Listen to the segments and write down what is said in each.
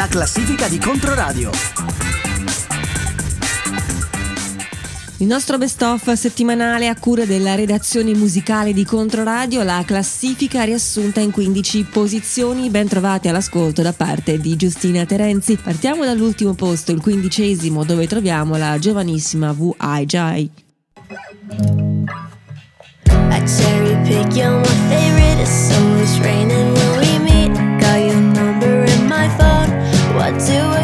la classifica di Controradio. Il nostro best of settimanale a cura della redazione musicale di Controradio, la classifica riassunta in 15 posizioni, ben trovate all'ascolto da parte di Giustina Terenzi. Partiamo dall'ultimo posto, il quindicesimo, dove troviamo la giovanissima V.I. Jai. I cherry pick, you're my favorite, it's always raining do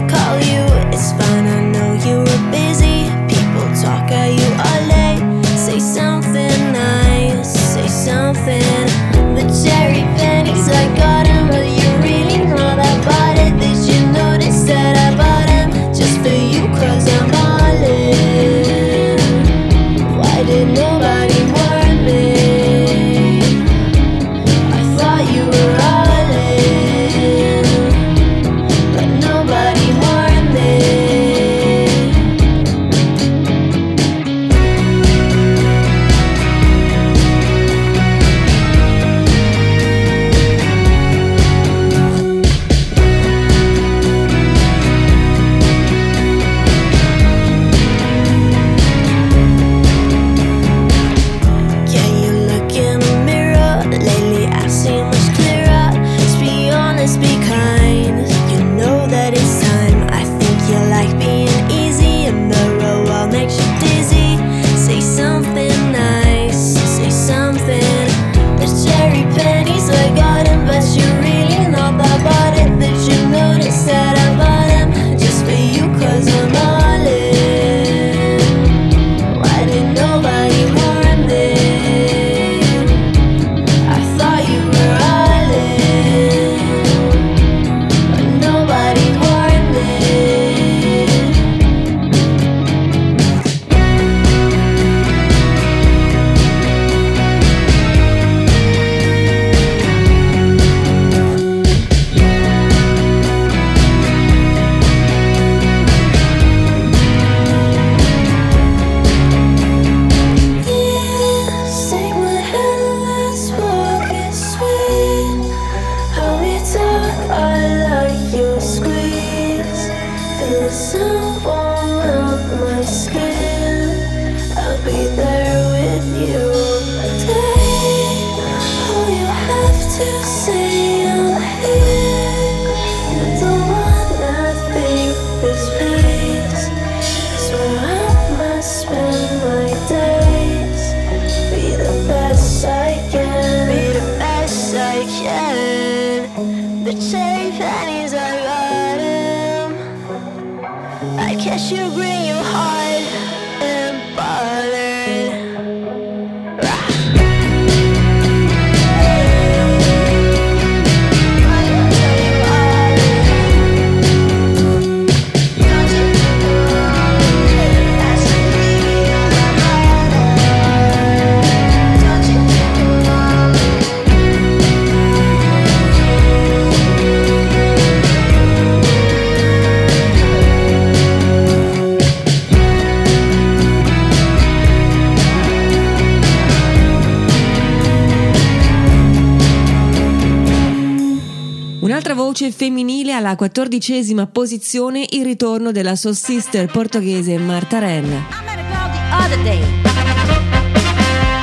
Conduce femminile alla quattordicesima posizione il ritorno della sua sister portoghese Marta Ren. I met a girl the other day.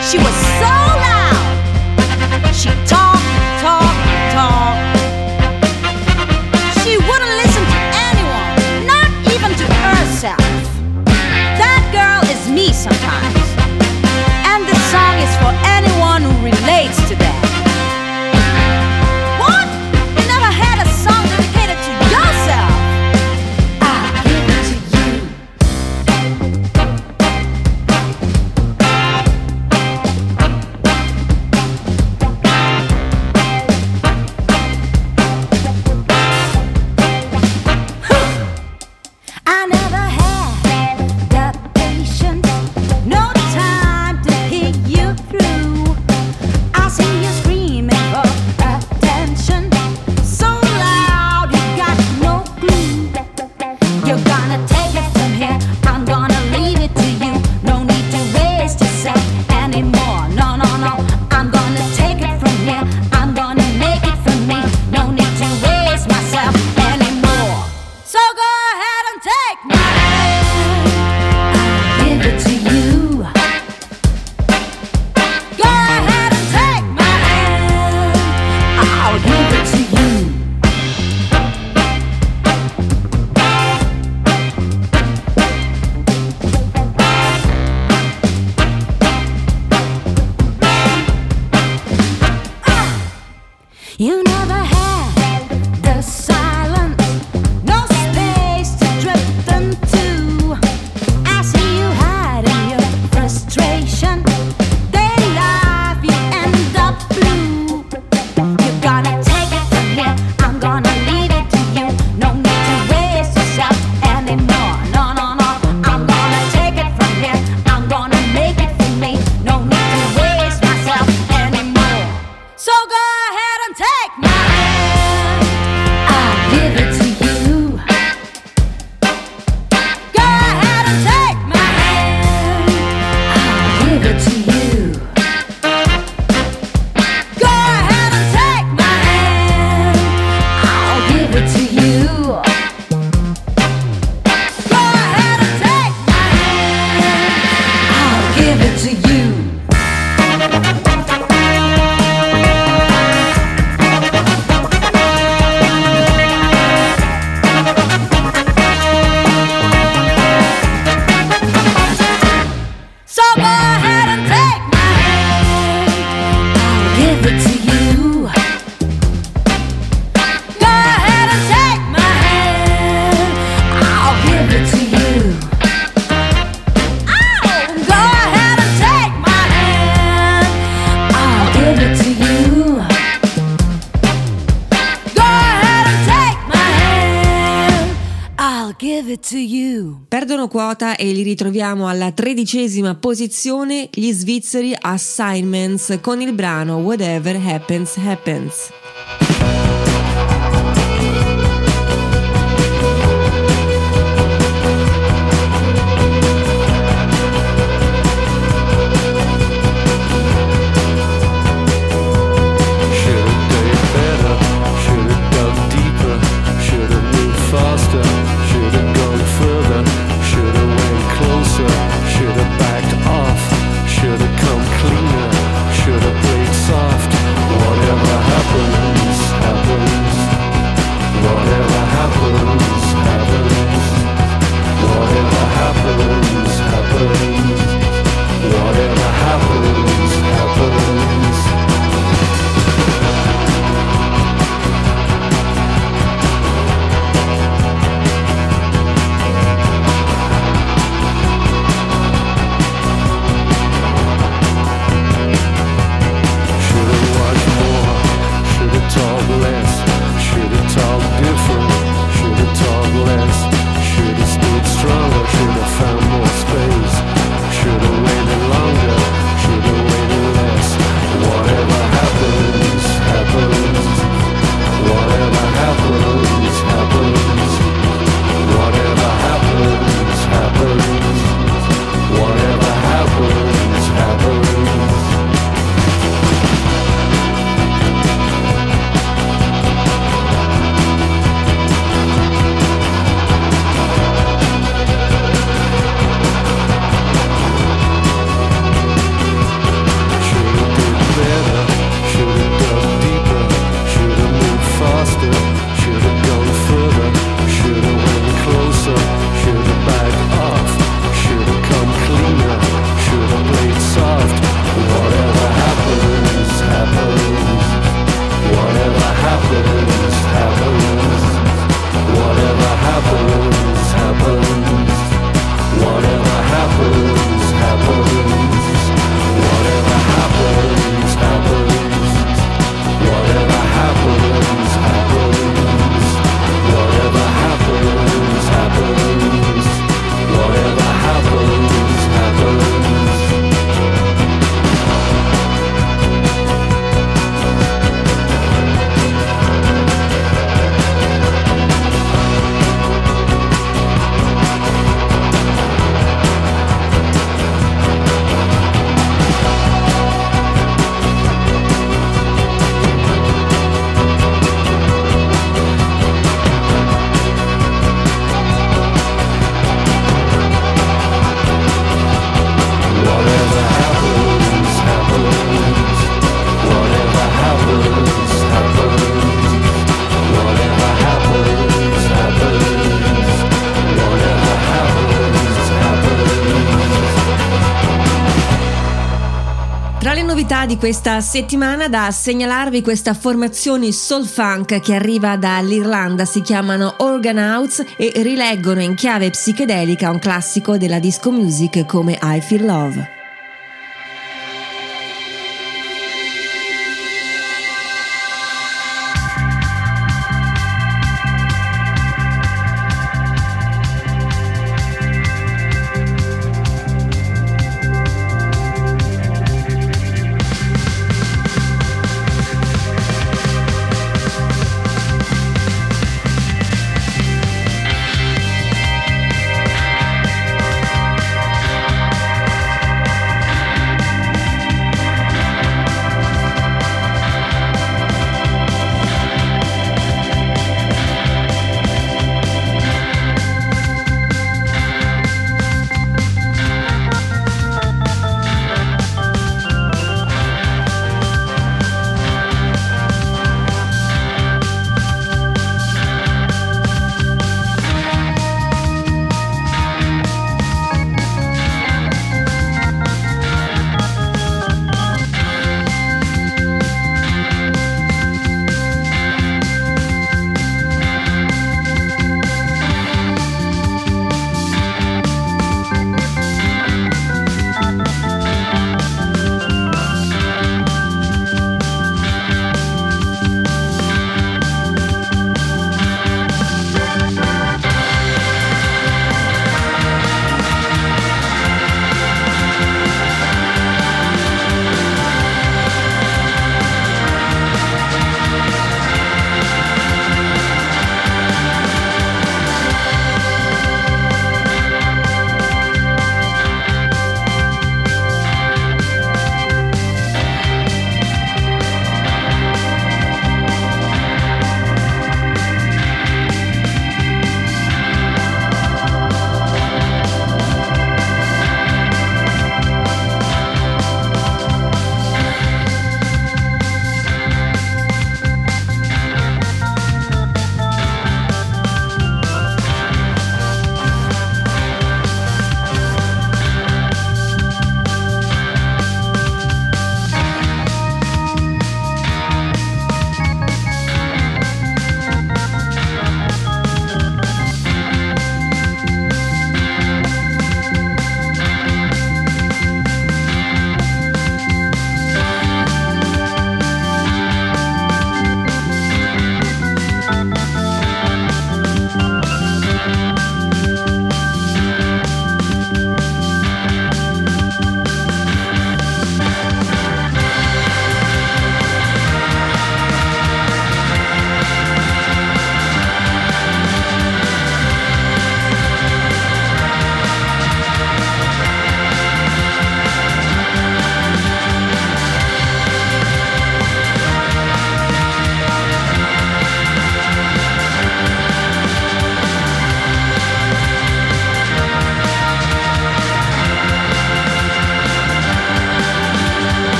She was so ritroviamo alla tredicesima posizione gli svizzeri Assignments con il brano Whatever Happens Happens. Di questa settimana da segnalarvi questa formazione soul funk che arriva dall'Irlanda, si chiamano Organouts e rileggono in chiave psichedelica un classico della disco music come I Feel Love.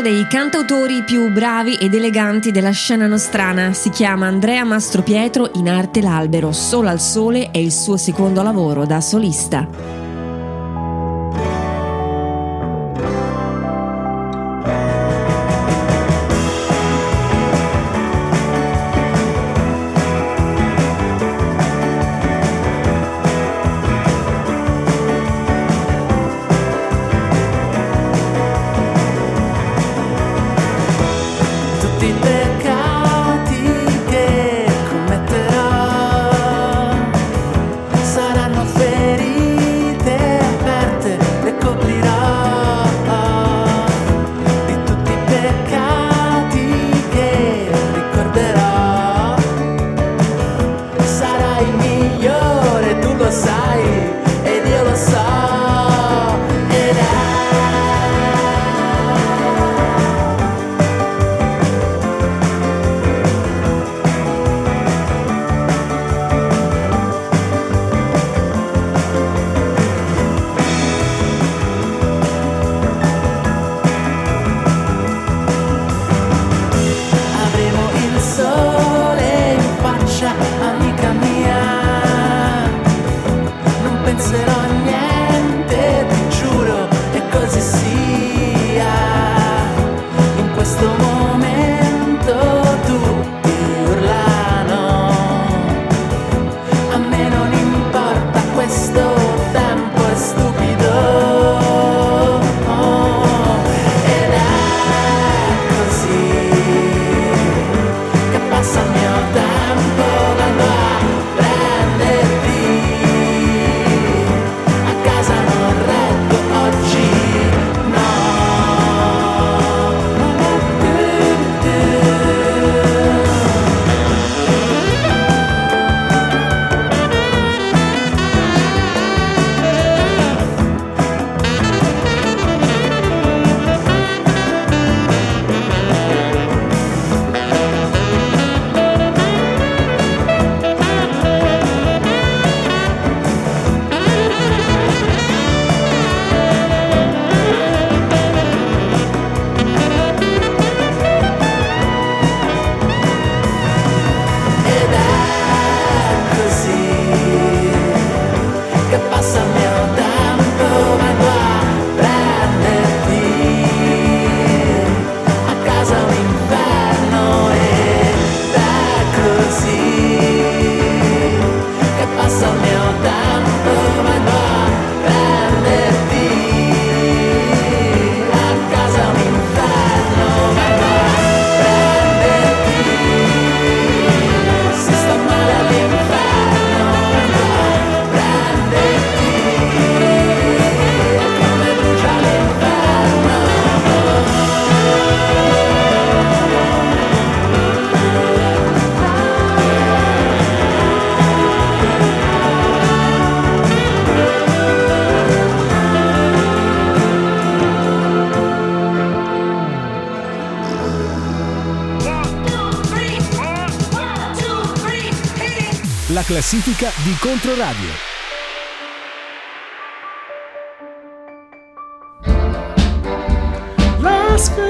Uno dei cantautori più bravi ed eleganti della scena nostrana. Si chiama Andrea Mastropietro, in arte l'albero, Solo al sole è il suo secondo lavoro da solista. la classifica di Controradio. Last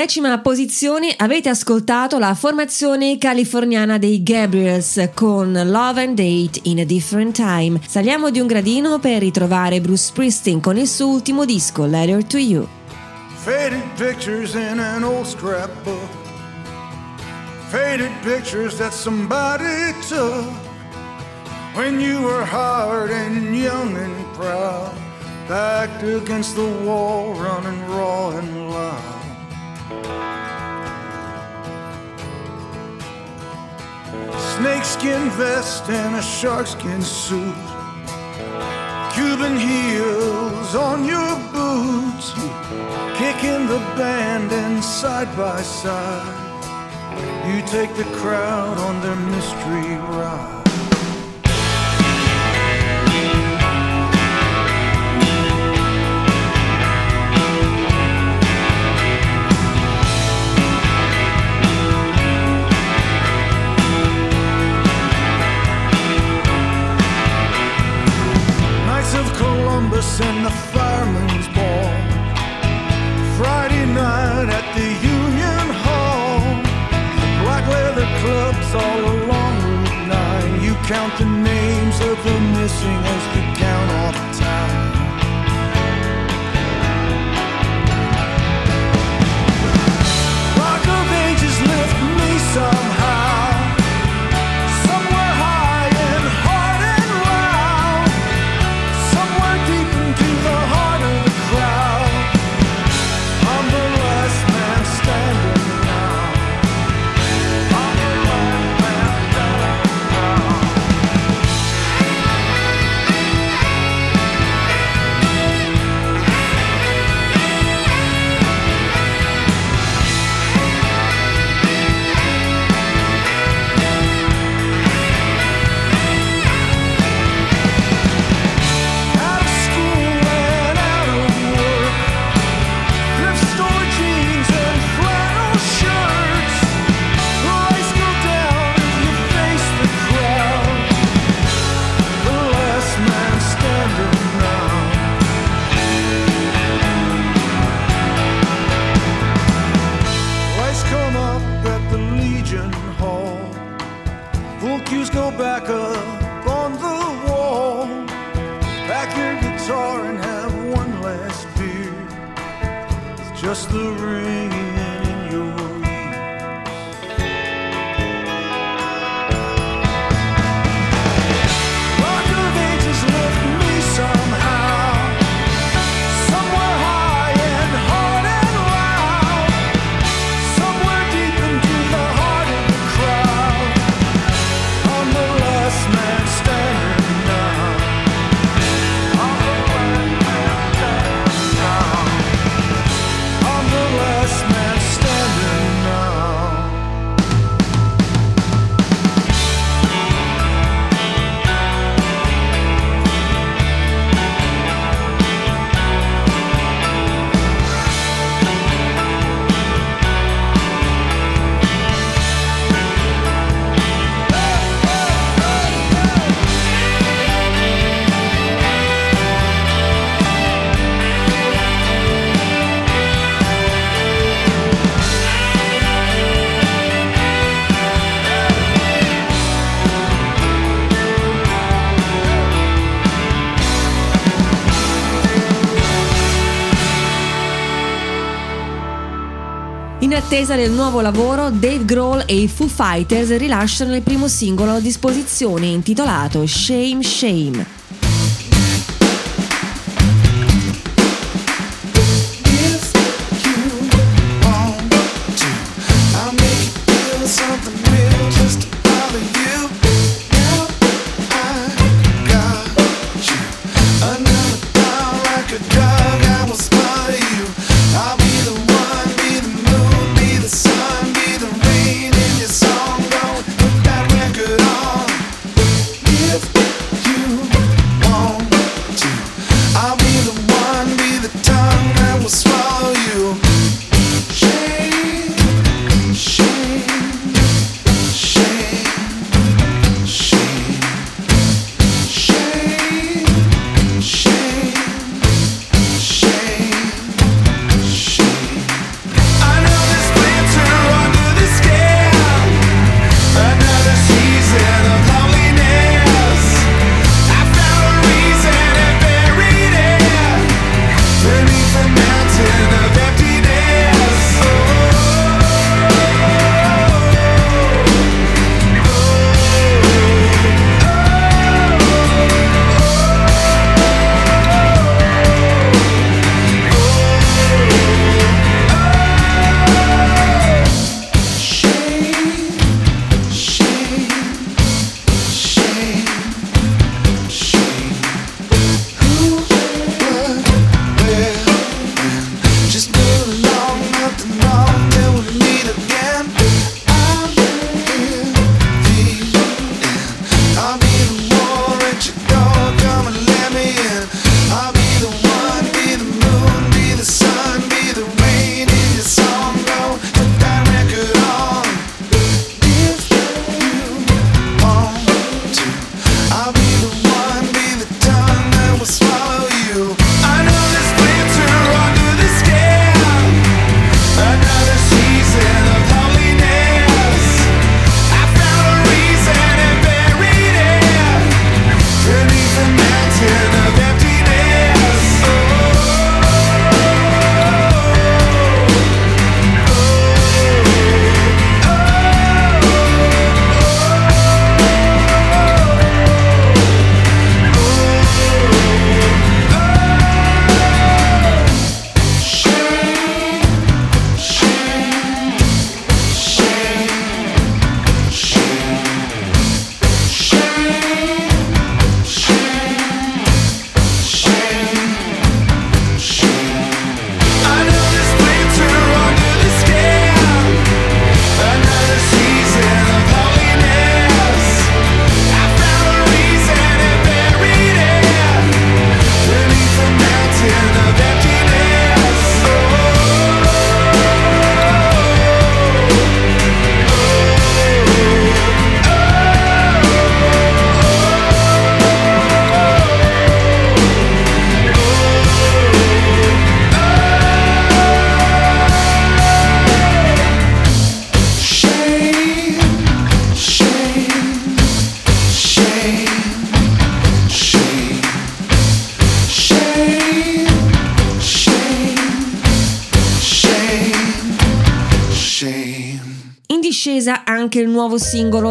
decima posizione avete ascoltato la formazione californiana dei Gabriels con Love and Date in a Different Time. Saliamo di un gradino per ritrovare Bruce Springsteen con il suo ultimo disco, Letter to You. Faded pictures in an old scrapbook. Faded pictures that somebody took when you were hard and young and proud. Backed against the wall, running raw and loud. Snakeskin vest and a sharkskin suit. Cuban heels on your boots. Kicking the band and side by side. You take the crowd on their mystery ride. And the fireman's ball. Friday night at the Union Hall. Black leather clubs all along Route 9. You count the names of the missing as you count off time. Rock of ages lift me somehow. Legion Hall. Cues go back up on the wall. Pack your guitar and have one last beer. It's just the ringing attesa del nuovo lavoro, Dave Grohl e i Foo Fighters rilasciano il primo singolo a disposizione intitolato Shame Shame.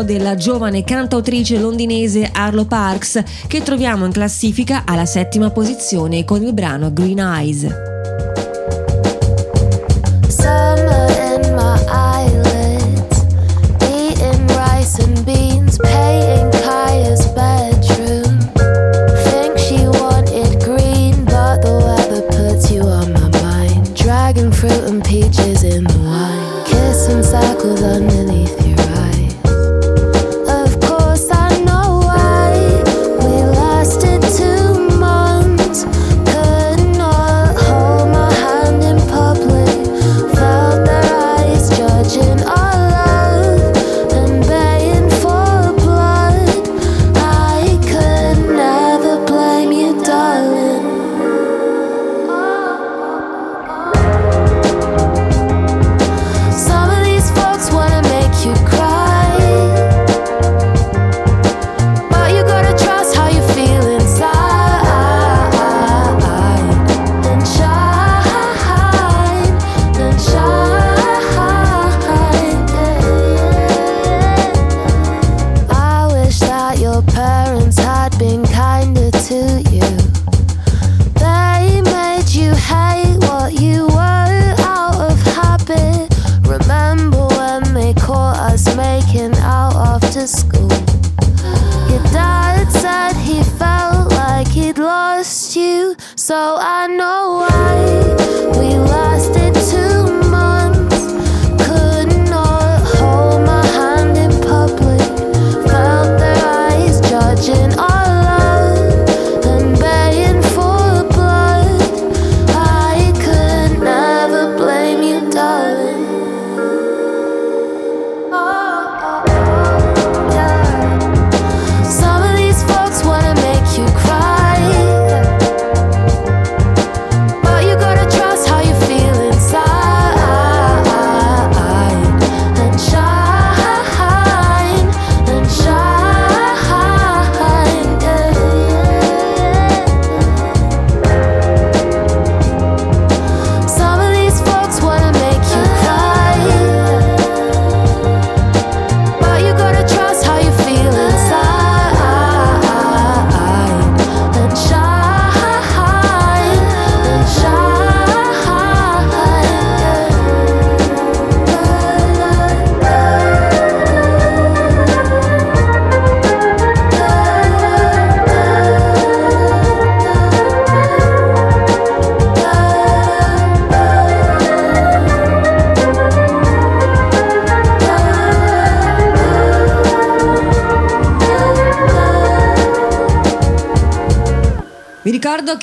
della giovane cantautrice londinese Arlo Parks, che troviamo in classifica alla settima posizione con il brano Green Eyes.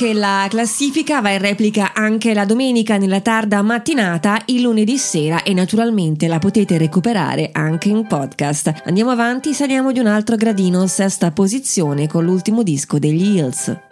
che la classifica va in replica anche la domenica nella tarda mattinata, il lunedì sera e naturalmente la potete recuperare anche in podcast. Andiamo avanti, saliamo di un altro gradino, sesta posizione con l'ultimo disco degli Hills.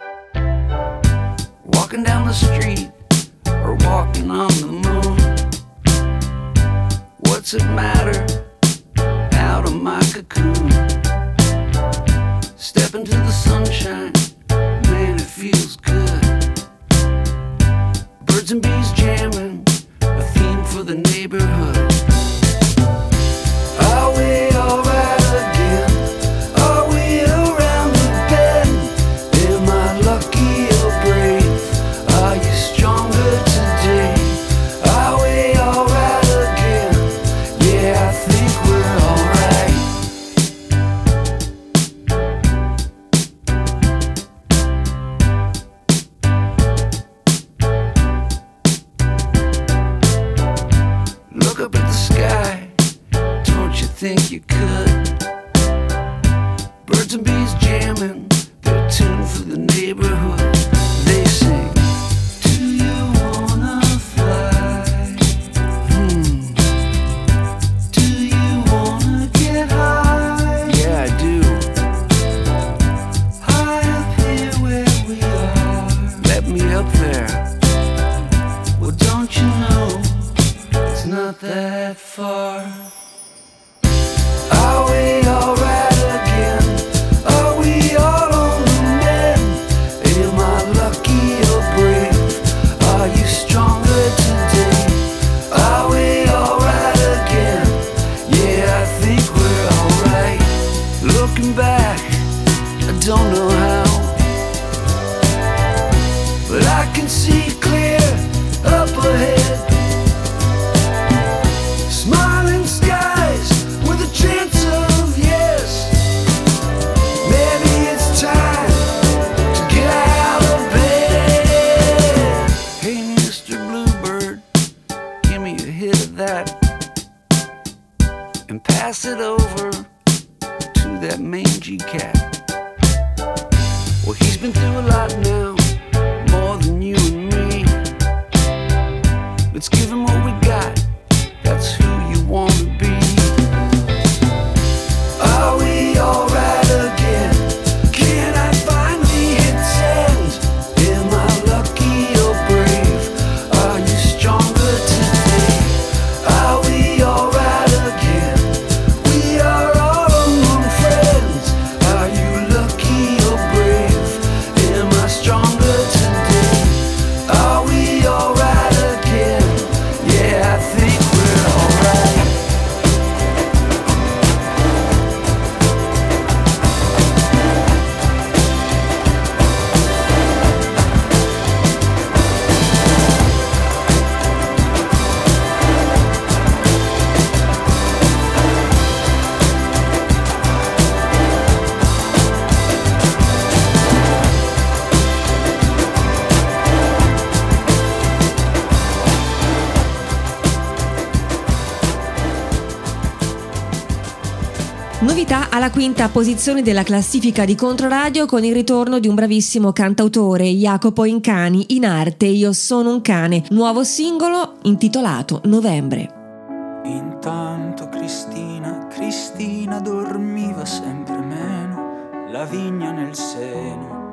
Alla quinta posizione della classifica di Controradio con il ritorno di un bravissimo cantautore, Jacopo Incani, in arte Io sono un cane, nuovo singolo intitolato Novembre. Intanto Cristina, Cristina dormiva sempre meno, la vigna nel seno.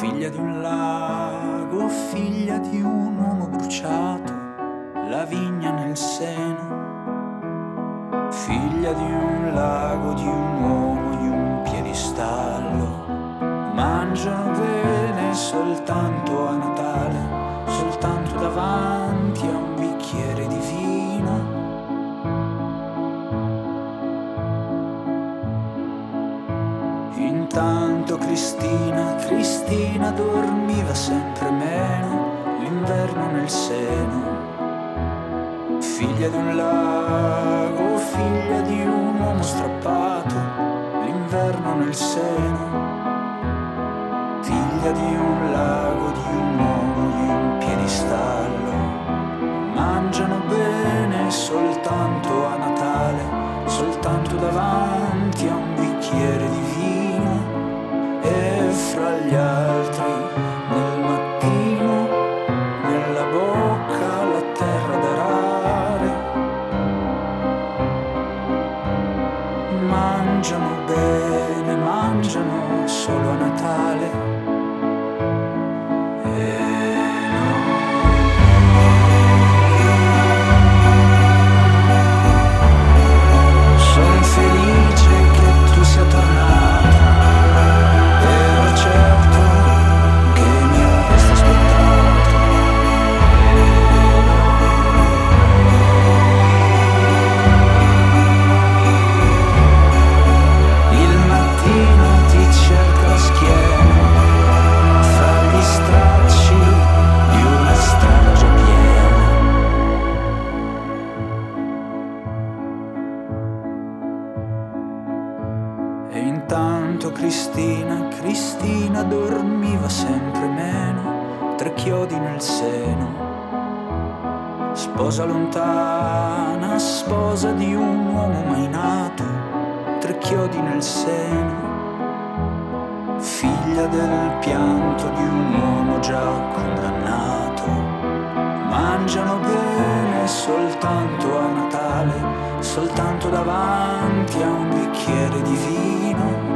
Figlia di un lago, figlia di un uomo bruciato, la vigna nel seno. Figlia di un lago, di un uomo, di un piedistallo. Mangiano bene soltanto a Natale, soltanto davanti a un bicchiere di vino. Intanto Cristina, Cristina dormiva sempre meno, l'inverno nel seno. Figlia di un lago, figlia di un uomo strappato, l'inverno nel seno. Figlia di un lago, di un uomo, di un piedistallo. Mangiano bene soltanto a Natale, soltanto davanti a un bicchiere di soltanto a Natale, soltanto davanti a un bicchiere di vino.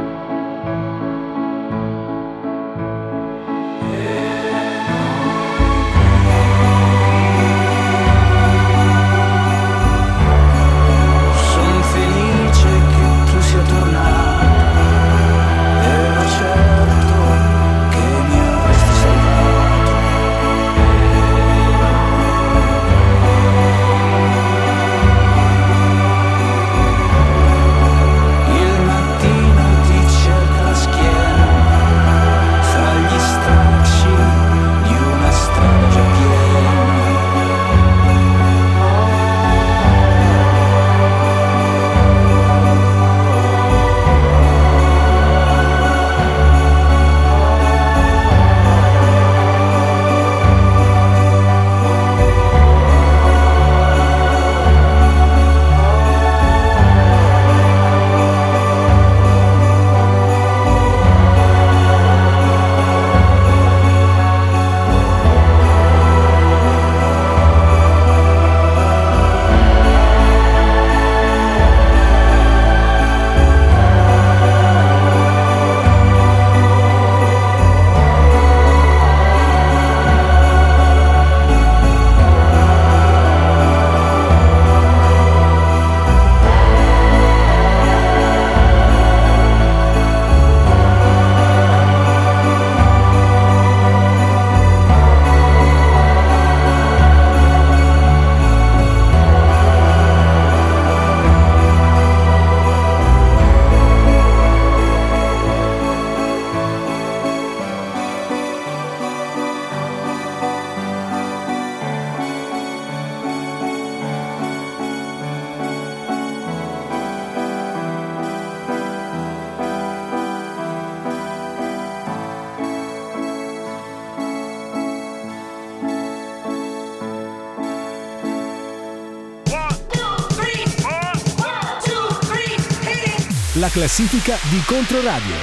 La classifica di Controradio.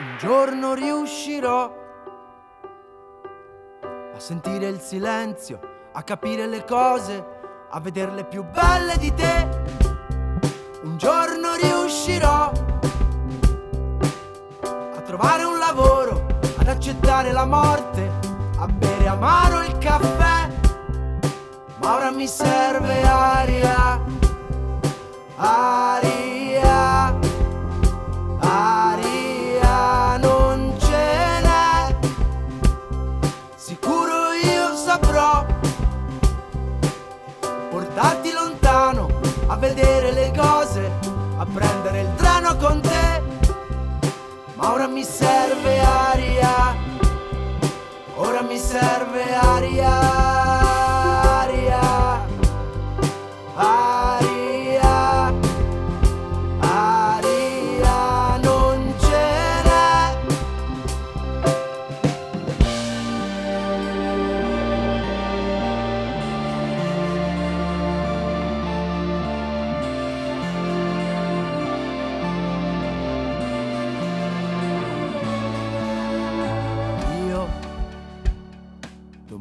Un giorno riuscirò a sentire il silenzio, a capire le cose, a vederle più belle di te. Un giorno riuscirò a trovare un lavoro, ad accettare la morte, a bere amaro il caffè. Ma ora mi serve aria, aria, aria, non ce n'è. Sicuro io saprò portarti lontano a vedere le cose, a prendere il treno con te. Ma ora mi serve aria, ora mi serve aria,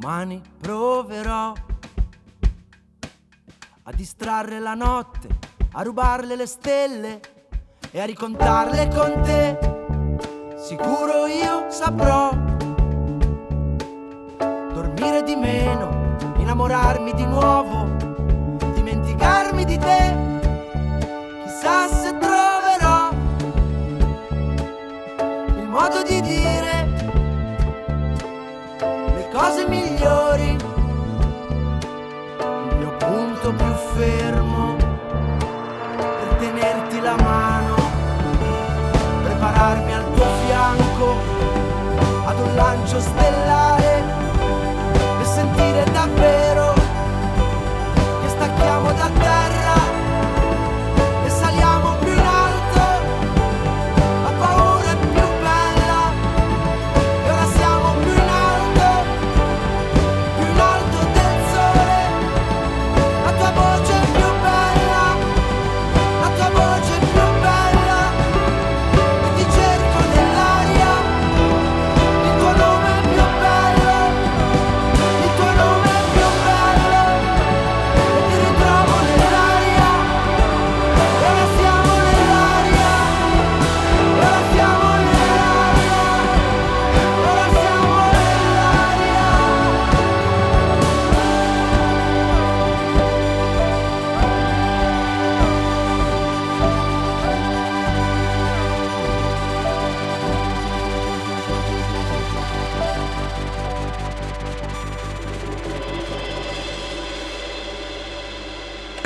domani proverò a distrarre la notte, a rubarle le stelle e a ricontarle con te. Sicuro io saprò dormire di meno, innamorarmi di nuovo, dimenticarmi di te. Un lancio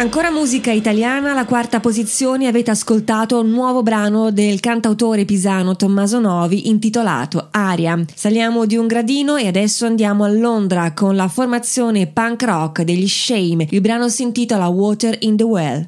Ancora musica italiana, alla quarta posizione avete ascoltato un nuovo brano del cantautore pisano Tommaso Novi intitolato Aria. Saliamo di un gradino e adesso andiamo a Londra con la formazione punk rock degli Shame. Il brano si intitola Water in the Well.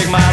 take my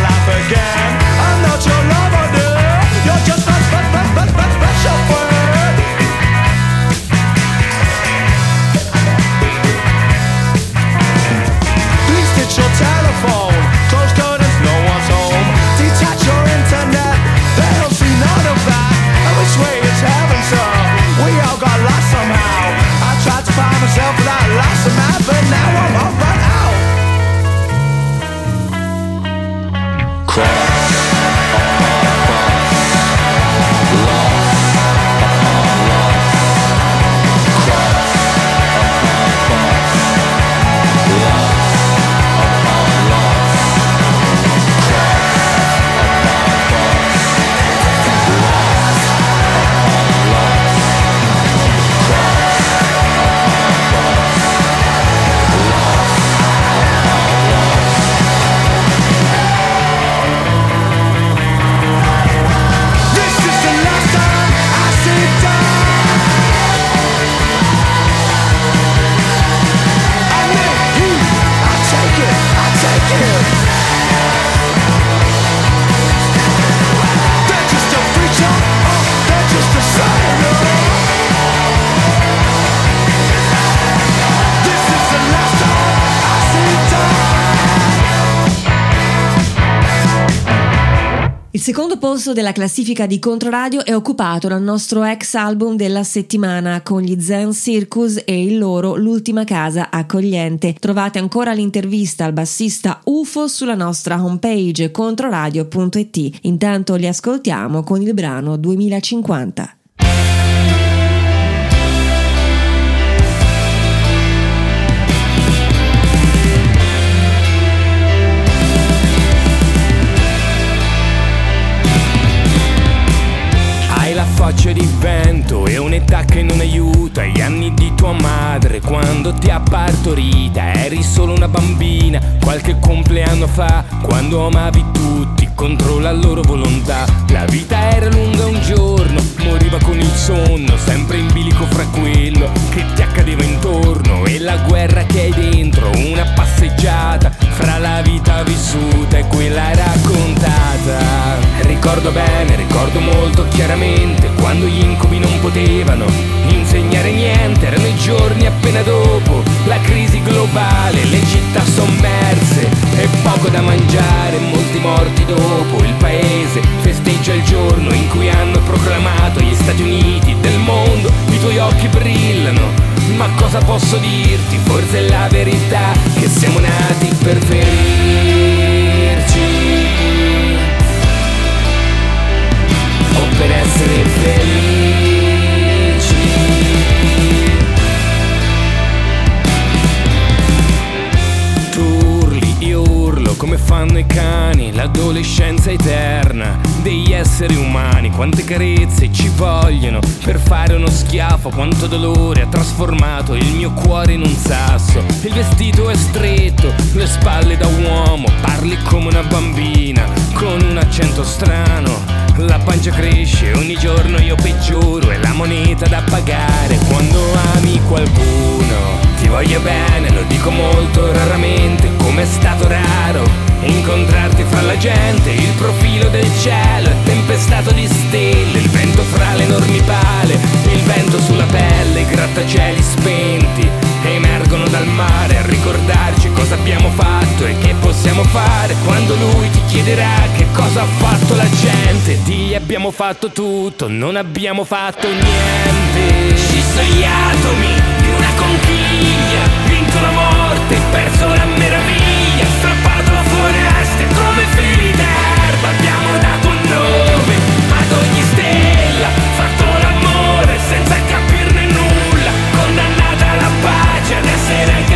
secondo posto della classifica di Controradio è occupato dal nostro ex album della settimana con gli Zen Circus e il loro L'ultima casa accogliente. Trovate ancora l'intervista al bassista UFO sulla nostra homepage controradio.it. Intanto li ascoltiamo con il brano 2050. Faccia di vento e un'età che non aiuta Gli anni di tua madre. Quando ti ha partorita Eri solo una bambina. Qualche compleanno fa Quando amavi tutti contro la loro volontà. La vita era lunga un giorno, moriva con il sonno Sempre in bilico fra quello che ti accadeva intorno. E la guerra che hai dentro, una passeggiata Fra la vita vissuta e quella raccontata. Ricordo bene, ricordo molto chiaramente Quando gli incubi non potevano insegnare niente Erano i giorni appena dopo la crisi globale Le città sommerse e poco da mangiare Molti morti dopo il paese festeggia il giorno In cui hanno proclamato gli Stati Uniti del mondo I tuoi occhi brillano ma cosa posso dirti? Forse è la verità che siamo nati per ferirci o per essere felici. Fanno i cani, l'adolescenza eterna degli esseri umani. Quante carezze ci vogliono per fare uno schiaffo, quanto dolore ha trasformato il mio cuore in un sasso. Il vestito è stretto, le spalle da uomo, parli come una bambina, con un accento strano. La pancia cresce, ogni giorno io peggioro, è la moneta da pagare quando ami qualcuno. Ti voglio bene, lo dico molto raramente, come è stato raro incontrarti fra la gente, il profilo del cielo è tempestato di stelle, il vento fra le enormi pale, il vento sulla pelle, i grattacieli spenti emergono dal mare a ricordarci cosa abbiamo fatto e che possiamo fare quando lui ti chiederà che cosa ha fatto la gente. Digli abbiamo fatto tutto, non abbiamo fatto niente. Atomi di una conchiglia, vinto la morte, perso la meraviglia, senza capirne nulla, condannata alla pace ad essere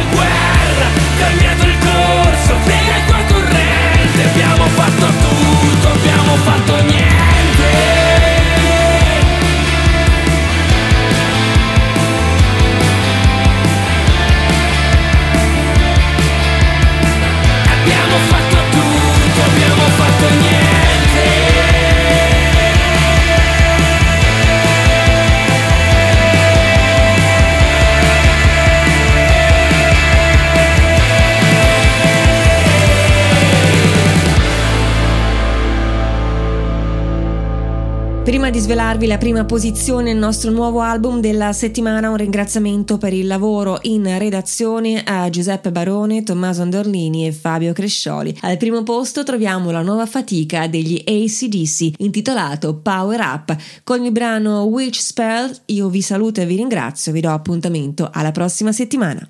Prima di svelarvi la prima posizione nel nostro nuovo album della settimana, un ringraziamento per il lavoro in redazione a Giuseppe Barone, Tommaso Andorlini e Fabio Crescioli. Al primo posto troviamo la nuova fatica degli ACDC intitolato Power Up. Con il brano Witch Spell io vi saluto e vi ringrazio, vi do appuntamento alla prossima settimana.